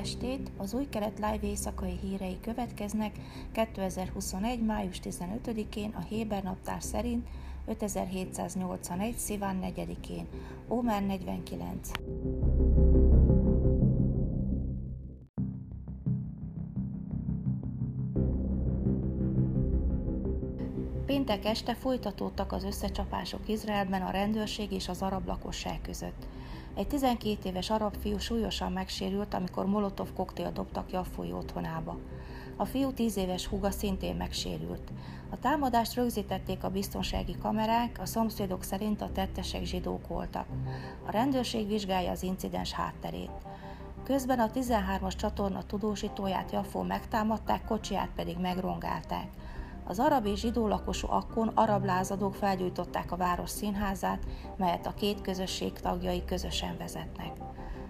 estét! Az új kelet live éjszakai hírei következnek 2021. május 15-én a Héber naptár szerint 5781. Sziván 4-én, Ómer 49. Péntek este folytatódtak az összecsapások Izraelben a rendőrség és az arab lakosság között. Egy 12 éves arab fiú súlyosan megsérült, amikor molotov koktél dobtak ki a folyó otthonába. A fiú 10 éves húga szintén megsérült. A támadást rögzítették a biztonsági kamerák, a szomszédok szerint a tettesek zsidók voltak. A rendőrség vizsgálja az incidens hátterét. Közben a 13-as csatorna tudósítóját Jafó megtámadták, kocsiját pedig megrongálták. Az arab és zsidó lakosú akkon arab lázadók felgyújtották a város színházát, melyet a két közösség tagjai közösen vezetnek.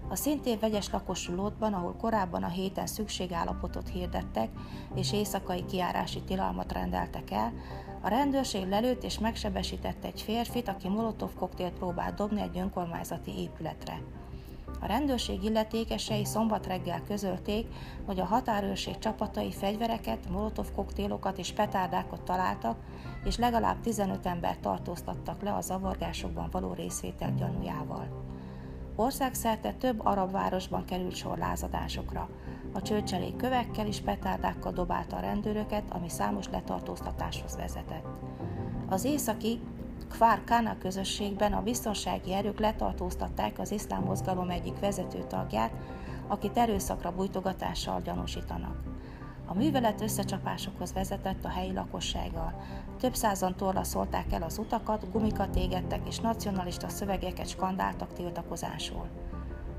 A szintén vegyes lakosú Lótban, ahol korábban a héten szükségállapotot hirdettek és éjszakai kiárási tilalmat rendeltek el, a rendőrség lelőtt és megsebesítette egy férfit, aki molotov koktélt próbált dobni egy önkormányzati épületre. A rendőrség illetékesei szombat reggel közölték, hogy a határőrség csapatai fegyvereket, molotov koktélokat és petárdákat találtak, és legalább 15 ember tartóztattak le a zavargásokban való részvétel gyanújával. Országszerte több arab városban került sor lázadásokra. A csőcselék kövekkel és petárdákkal dobálta a rendőröket, ami számos letartóztatáshoz vezetett. Az északi Kfar Kana közösségben a biztonsági erők letartóztatták az iszlám mozgalom egyik vezető tagját, akit erőszakra bújtogatással gyanúsítanak. A művelet összecsapásokhoz vezetett a helyi lakossággal. Több százan torlaszolták el az utakat, gumikat égettek és nacionalista szövegeket skandáltak tiltakozásról.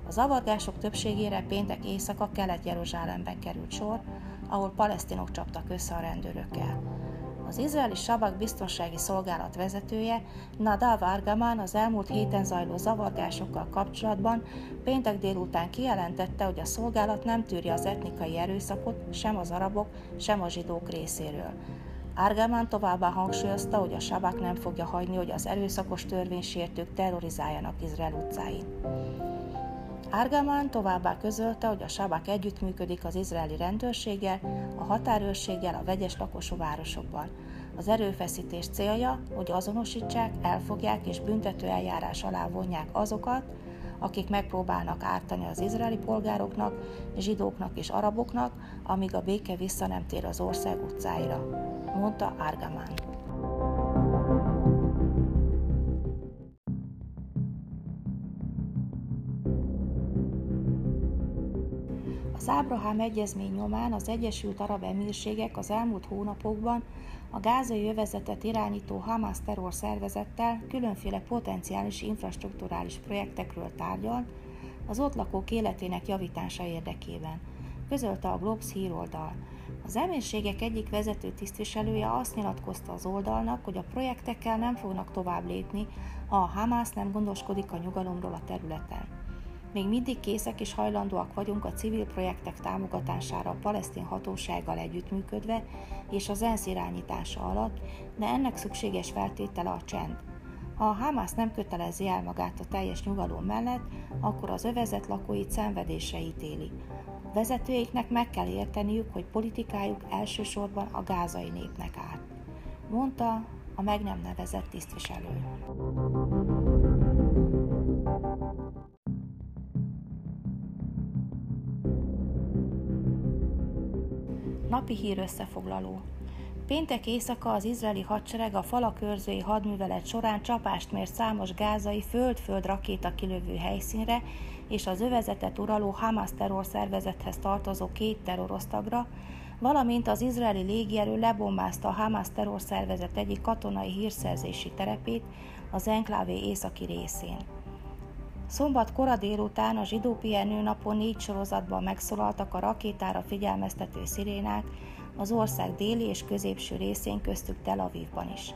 A zavargások többségére péntek éjszaka Kelet-Jeruzsálemben került sor, ahol palesztinok csaptak össze a rendőrökkel. Az izraeli Sabak biztonsági szolgálat vezetője Nadav Argaman az elmúlt héten zajló zavargásokkal kapcsolatban péntek délután kijelentette, hogy a szolgálat nem tűrje az etnikai erőszakot sem az arabok, sem a zsidók részéről. Argaman továbbá hangsúlyozta, hogy a Sabak nem fogja hagyni, hogy az erőszakos törvénysértők terrorizáljanak Izrael utcáin. Árgamán továbbá közölte, hogy a Sabak együttműködik az izraeli rendőrséggel, a határőrséggel a vegyes lakosú városokban. Az erőfeszítés célja, hogy azonosítsák, elfogják és büntető eljárás alá vonják azokat, akik megpróbálnak ártani az izraeli polgároknak, zsidóknak és araboknak, amíg a béke vissza nem tér az ország utcáira, mondta Árgamán. Az Ábrahám egyezmény nyomán az Egyesült Arab Emírségek az elmúlt hónapokban a gázai övezetet irányító Hamas terror szervezettel különféle potenciális infrastruktúrális projektekről tárgyal az ott lakók életének javítása érdekében, közölte a Globes híroldal. Az emírségek egyik vezető tisztviselője azt nyilatkozta az oldalnak, hogy a projektekkel nem fognak tovább lépni, ha a Hamas nem gondoskodik a nyugalomról a területen. Még mindig készek és hajlandóak vagyunk a civil projektek támogatására a palesztin hatósággal együttműködve és az ENSZ irányítása alatt, de ennek szükséges feltétele a csend. Ha a Hamász nem kötelezi el magát a teljes nyugalom mellett, akkor az övezet lakóit szenvedésre ítéli. Vezetőiknek meg kell érteniük, hogy politikájuk elsősorban a gázai népnek áll, mondta a meg nem nevezett tisztviselő. Napi hír összefoglaló. Péntek éjszaka az izraeli hadsereg a falakőrzői hadművelet során csapást mért számos gázai föld-föld rakéta kilövő helyszínre és az övezetet uraló Hamas terrorszervezethez tartozó két terrorosztagra, valamint az izraeli légierő lebombázta a Hamas terrorszervezet egyik katonai hírszerzési terepét az enklávé északi részén. Szombat kora délután a zsidó pihenő napon négy sorozatban megszólaltak a rakétára figyelmeztető szirénák az ország déli és középső részén köztük Tel Avivban is.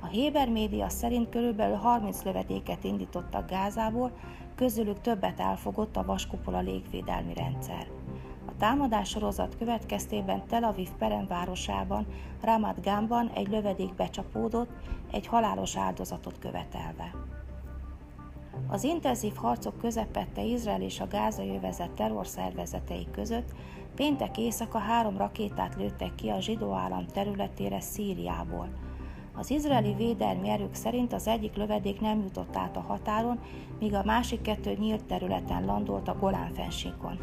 A Héber média szerint körülbelül 30 lövedéket indítottak Gázából, közülük többet elfogott a vaskupola légvédelmi rendszer. A támadás sorozat következtében Tel Aviv peremvárosában, Ramat Gamban egy lövedék becsapódott, egy halálos áldozatot követelve. Az intenzív harcok közepette Izrael és a gázai övezet terrorszervezetei között péntek éjszaka három rakétát lőttek ki a zsidó állam területére Szíriából. Az izraeli védelmi erők szerint az egyik lövedék nem jutott át a határon, míg a másik kettő nyílt területen landolt a Golán fensíkon.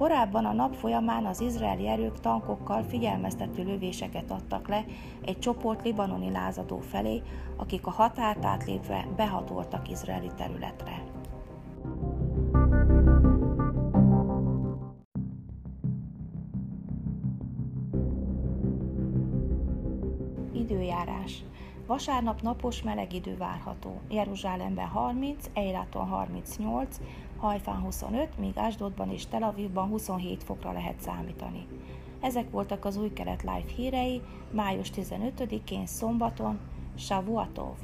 Korábban a nap folyamán az izraeli erők tankokkal figyelmeztető lövéseket adtak le egy csoport libanoni lázadó felé, akik a határt átlépve behatoltak izraeli területre. Vasárnap napos meleg idő várható. Jeruzsálemben 30, Eiláton 38, Hajfán 25, míg Ásdodban és Tel Avivban 27 fokra lehet számítani. Ezek voltak az új kelet live hírei május 15-én szombaton, Shavuatov.